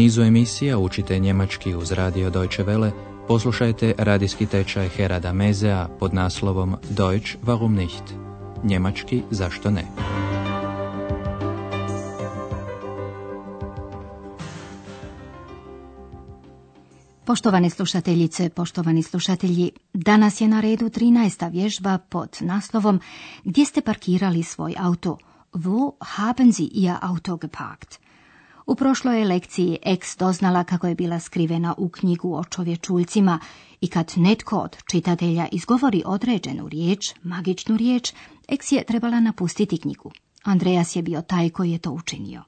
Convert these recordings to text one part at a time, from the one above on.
nizu emisija učite njemački uz radio Deutsche Welle, poslušajte radijski tečaj Herada Mezea pod naslovom Deutsch warum nicht? Njemački zašto ne? Poštovane slušateljice, poštovani slušatelji, danas je na redu 13. vježba pod naslovom Gdje ste parkirali svoj auto? Wo haben Sie Ihr Auto geparkt? U prošloj lekciji X doznala kako je bila skrivena u knjigu o čovječuljcima i kad netko od čitatelja izgovori određenu riječ, magičnu riječ, X je trebala napustiti knjigu. Andreas je bio taj koji je to učinio.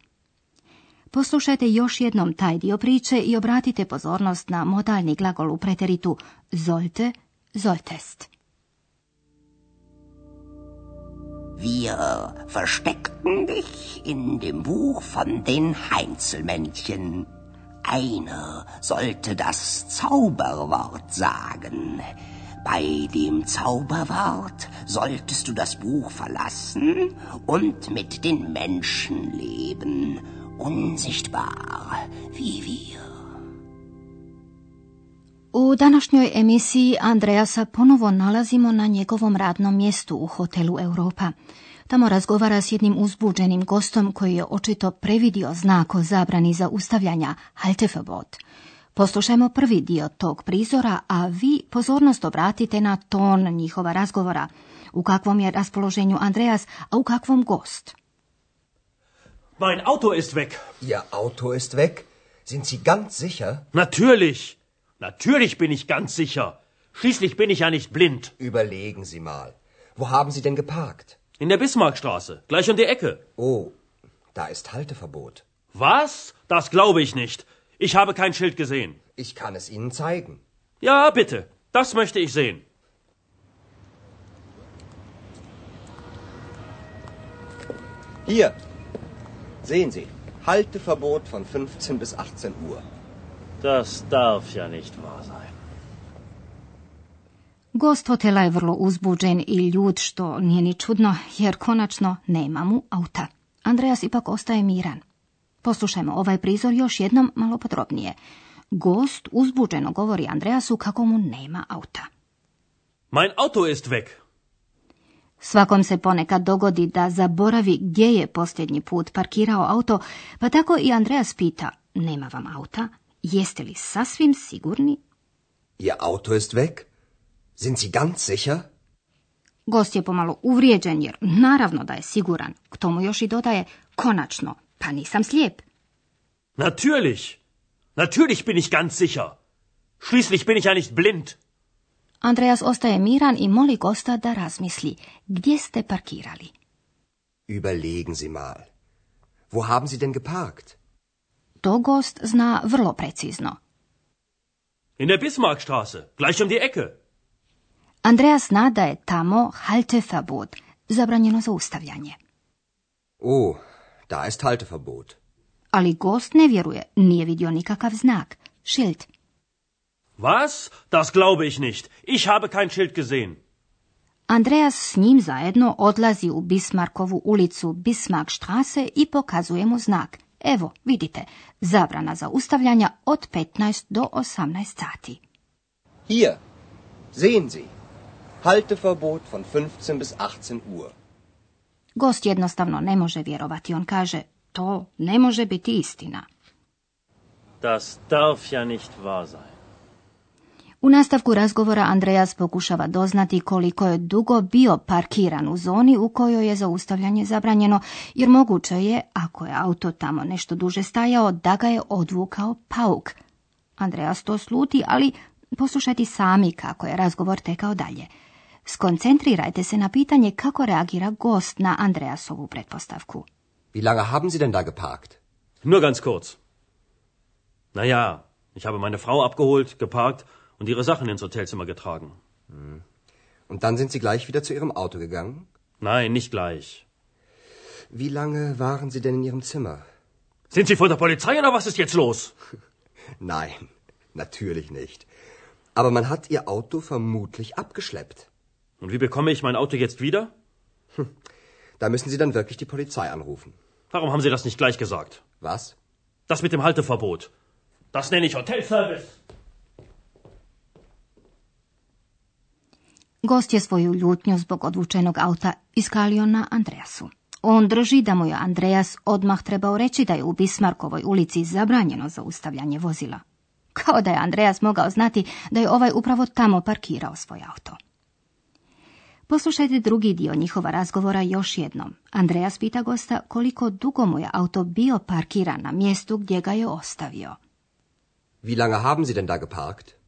Poslušajte još jednom taj dio priče i obratite pozornost na modalni glagol u preteritu sollte, solltest. Wir versteckten dich in dem Buch von den Heinzelmännchen. Einer sollte das Zauberwort sagen. Bei dem Zauberwort solltest du das Buch verlassen und mit den Menschen leben unsichtbar wie wir. U današnjoj emisiji Andreasa ponovo nalazimo na njegovom radnom mjestu u hotelu Europa. Tamo razgovara s jednim uzbuđenim gostom koji je očito previdio znak o zabrani za ustavljanja Halteverbot. Poslušajmo prvi dio tog prizora, a vi pozornost obratite na ton njihova razgovora. U kakvom je raspoloženju Andreas, a u kakvom gost. Mein Auto ist weg. Ihr Auto ist weg? Sind Sie ganz sicher? Natürlich. Natürlich bin ich ganz sicher. Schließlich bin ich ja nicht blind. Überlegen Sie mal. Wo haben Sie denn geparkt? In der Bismarckstraße, gleich um die Ecke. Oh, da ist Halteverbot. Was? Das glaube ich nicht. Ich habe kein Schild gesehen. Ich kann es Ihnen zeigen. Ja, bitte. Das möchte ich sehen. Hier, Sehen Sie, Halteverbot von 15 bis 18 Uhr. Das darf ja nicht wahr sein. Gost hotela je vrlo uzbuđen i ljud, što nije ni čudno, jer konačno nema mu auta. Andreas ipak ostaje miran. Poslušajmo ovaj prizor još jednom malo podrobnije. Gost uzbuđeno govori Andreasu kako mu nema auta. Mein Auto ist weg. Svakom se ponekad dogodi da zaboravi gdje je posljednji put parkirao auto, pa tako i Andreas pita, nema vam auta? Jeste li sasvim sigurni? Ihr Auto ist weg? Sind Sie ganz sicher? Gost je pomalo uvrijeđen jer naravno da je siguran. K tomu još i dodaje, konačno, pa nisam slijep. Natürlich. Natürlich bin ich ganz sicher. Schließlich bin ich ja nicht blind. Andreas ostaje miran i moli gosta da razmisli. Gdje ste parkirali? Überlegen Sie mal. Wo haben Sie denn geparkt? To gost zna vrlo precizno. In der Bismarckstraße, gleich um die Ecke. Andreas zna da je tamo Halteverbot, zabranjeno zaustavljanje. Oh, da ist Halteverbot. Ali gost ne vjeruje, nije vidio nikakav znak. Schild. Was? Das glaube ich nicht. Ich habe kein Schild gesehen. Andreas s njim zajedno odlazi u Bismarckovu ulicu Bismarckstraße i pokazuje mu znak. Evo, vidite, zabrana za ustavljanja od 15 do 18 sati. Hier, sehen Sie. Halteverbot von 15 bis 18 Uhr. Gost jednostavno ne može vjerovati. On kaže, to ne može biti istina. Das darf ja nicht wahr sein. U nastavku razgovora Andreas pokušava doznati koliko je dugo bio parkiran u zoni u kojoj je zaustavljanje zabranjeno, jer moguće je, ako je auto tamo nešto duže stajao, da ga je odvukao pauk. Andreas to sluti, ali poslušajte sami kako je razgovor tekao dalje. Skoncentrirajte se na pitanje kako reagira gost na Andreasovu pretpostavku. Wie lange haben Sie denn da geparkt? Nur ganz kurz. Na ja, ich habe meine Frau abgeholt, geparkt und ihre Sachen ins Hotelzimmer getragen. Und dann sind Sie gleich wieder zu Ihrem Auto gegangen? Nein, nicht gleich. Wie lange waren Sie denn in Ihrem Zimmer? Sind Sie von der Polizei oder was ist jetzt los? Nein, natürlich nicht. Aber man hat Ihr Auto vermutlich abgeschleppt. Und wie bekomme ich mein Auto jetzt wieder? Da müssen Sie dann wirklich die Polizei anrufen. Warum haben Sie das nicht gleich gesagt? Was? Das mit dem Halteverbot. Das nenne ich Hotelservice. Gost je svoju ljutnju zbog odvučenog auta iskalio na Andreasu. On drži da mu je Andreas odmah trebao reći da je u Bismarkovoj ulici zabranjeno zaustavljanje vozila. Kao da je Andreas mogao znati da je ovaj upravo tamo parkirao svoj auto. Poslušajte drugi dio njihova razgovora još jednom. Andreas pita gosta koliko dugo mu je auto bio parkiran na mjestu gdje ga je ostavio. Wie lange haben Sie denn da geparkt?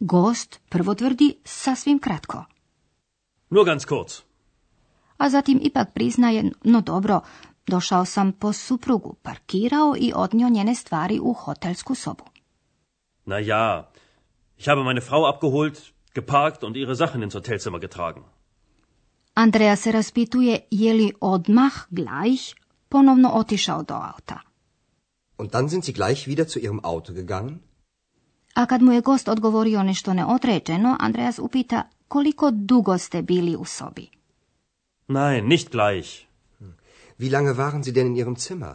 Gost prvo tvrdi sasvim kratko, Nur ganz kurz. a zatim ipak priznaje, no dobro, došao sam po suprugu, parkirao i odnio njene stvari u hotelsku sobu. Na ja, ich habe meine Frau abgeholt, geparkt und ihre Sachen ins Hotelzimmer getragen. Andreja se raspituje je li odmah, gleich, ponovno otišao do auta. Und dann sind Sie gleich wieder zu Ihrem Auto gegangen? A kad mu je gost odgovorio nešto neodređeno, Andreas upita koliko dugo ste bili u sobi. Nein, nicht gleich. Wie lange waren Sie denn in Ihrem Zimmer?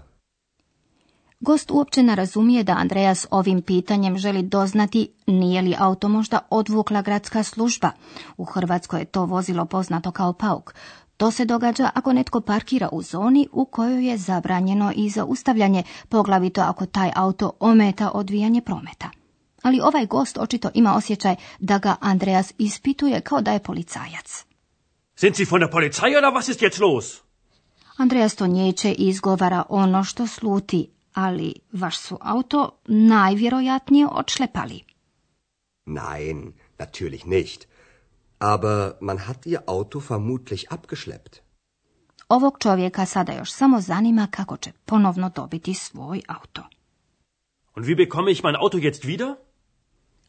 Gost uopće ne razumije da Andreas ovim pitanjem želi doznati nije li auto možda odvukla gradska služba. U Hrvatskoj je to vozilo poznato kao pauk. To se događa ako netko parkira u zoni u kojoj je zabranjeno i zaustavljanje, poglavito ako taj auto ometa odvijanje prometa. Ali ovaj gost očito ima osjećaj da ga Andreas ispituje kao da je policajac. Sind Sie von der Polizei oder was ist jetzt los? Andreas to njeće i izgovara ono što sluti, ali vaš su auto najvjerojatnije odšlepali. Nein, natürlich nicht. Aber man hat Ihr Auto vermutlich abgeschleppt. Ovog čovjeka sada još samo zanima kako će ponovno dobiti svoj auto. Und wie bekomme ich mein Auto jetzt wieder?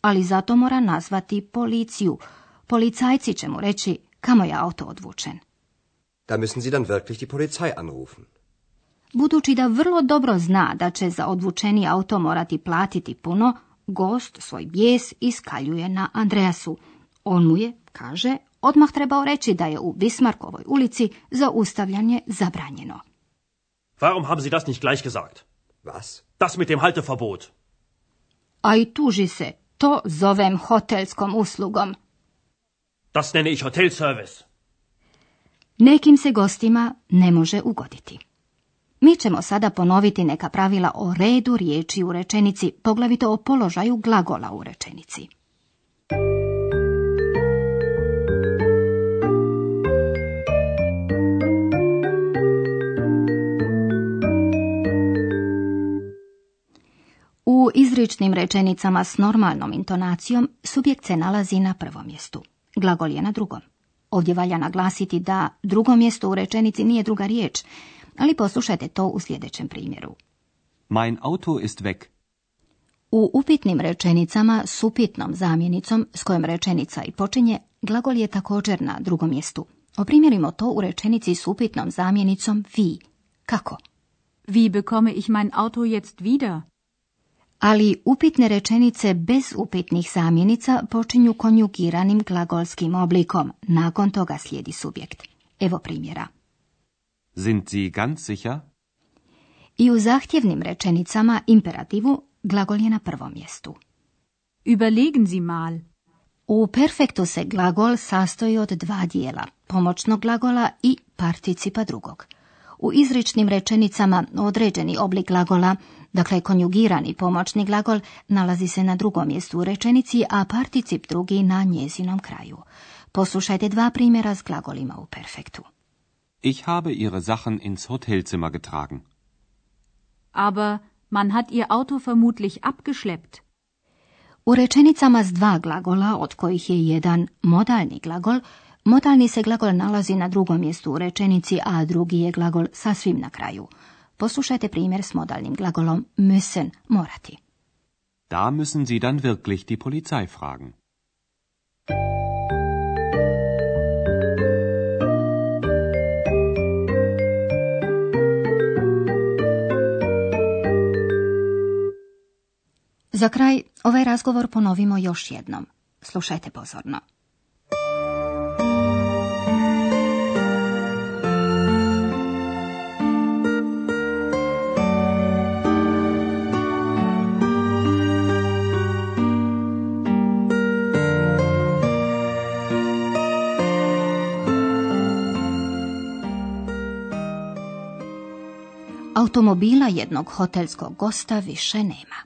Ali zato mora nazvati policiju. Policajci će mu reći kamo je auto odvučen. Da müssen Sie dann wirklich die Polizei anrufen. Budući da vrlo dobro zna da će za odvučeni auto morati platiti puno, gost svoj bijes iskaljuje na Andreasu. On mu je, kaže, odmah trebao reći da je u Bismarkovoj ulici zaustavljanje zabranjeno. Warum haben Sie das nicht gleich gesagt? Was? Das mit dem Halteverbot. A i tuži se, to zovem hotelskom uslugom. Das nenne ich Hotelservice. Nekim se gostima ne može ugoditi. Mi ćemo sada ponoviti neka pravila o redu riječi u rečenici, poglavito o položaju glagola u rečenici. U izričnim rečenicama s normalnom intonacijom subjekt se nalazi na prvom mjestu. Glagol je na drugom. Ovdje valja naglasiti da drugo mjesto u rečenici nije druga riječ, ali poslušajte to u sljedećem primjeru. Mein Auto ist weg. U upitnim rečenicama s upitnom zamjenicom s kojom rečenica i počinje, glagol je također na drugom mjestu. Oprimjerimo to u rečenici s upitnom zamjenicom vi. Kako? Wie bekomme ich mein Auto jetzt wieder? Ali upitne rečenice bez upitnih zamjenica počinju konjugiranim glagolskim oblikom. Nakon toga slijedi subjekt. Evo primjera. Sind Sie ganz sicher? I u zahtjevnim rečenicama imperativu glagol je na prvom mjestu. Überlegen Sie mal. U perfektu se glagol sastoji od dva dijela, pomoćnog glagola i participa drugog. U izričnim rečenicama određeni oblik glagola, dakle konjugirani pomoćni glagol, nalazi se na drugom mjestu u rečenici, a particip drugi na njezinom kraju. Poslušajte dva primjera s glagolima u perfektu. Ich habe Ihre Sachen ins Hotelzimmer getragen. Aber man hat Ihr Auto vermutlich abgeschleppt. U rečenicama s dva glagola, od kojih je jedan modalni glagol, modalni se glagol nalazi na drugom mjestu u rečenici, a drugi je glagol sasvim na kraju. Poslušajte primjer s modalnim glagolom müssen, morati. Da müssen Sie dann wirklich die Polizei fragen. Za kraj ovaj razgovor ponovimo još jednom. Slušajte pozorno. Automobila jednog hotelskog gosta više nema.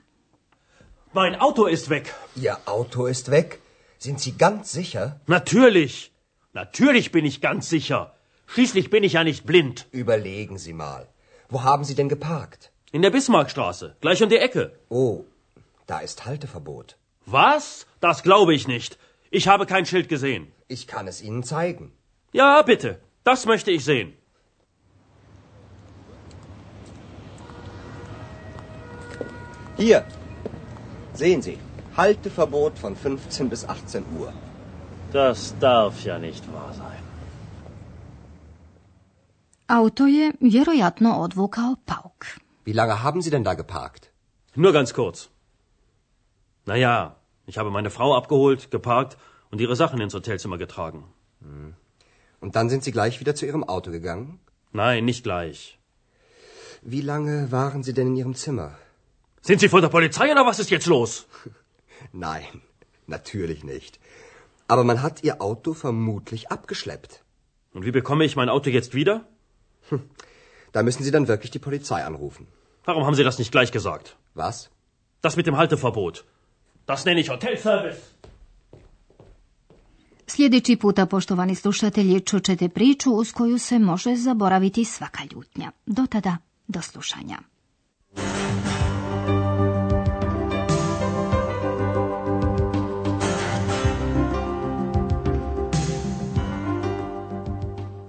Mein Auto ist weg. Ihr Auto ist weg? Sind Sie ganz sicher? Natürlich. Natürlich bin ich ganz sicher. Schließlich bin ich ja nicht blind. Überlegen Sie mal. Wo haben Sie denn geparkt? In der Bismarckstraße, gleich um die Ecke. Oh, da ist Halteverbot. Was? Das glaube ich nicht. Ich habe kein Schild gesehen. Ich kann es Ihnen zeigen. Ja, bitte. Das möchte ich sehen. Hier. Sehen Sie. Halteverbot von 15 bis 18 Uhr. Das darf ja nicht wahr sein. Auto je vjerojatno odvukao pauk. Wie lange haben Sie denn da geparkt? Nur ganz kurz. Naja, ich habe meine Frau abgeholt, geparkt und ihre Sachen ins Hotelzimmer getragen. Und dann sind Sie gleich wieder zu Ihrem Auto gegangen? Nein, nicht gleich. Wie lange waren Sie denn in Ihrem Zimmer? Sind Sie von der Polizei oder was ist jetzt los? Nein, natürlich nicht. Aber man hat Ihr Auto vermutlich abgeschleppt. Und wie bekomme ich mein Auto jetzt wieder? Da müssen Sie dann wirklich die Polizei anrufen. Warum haben Sie das nicht gleich gesagt? Was? Das mit dem Halteverbot. Das nenne ich Hotelservice. Sljedeći puta, poštovani slušatelji, čućete priču uz koju se može zaboraviti svaka ljutnja. Do tada, do slušanja.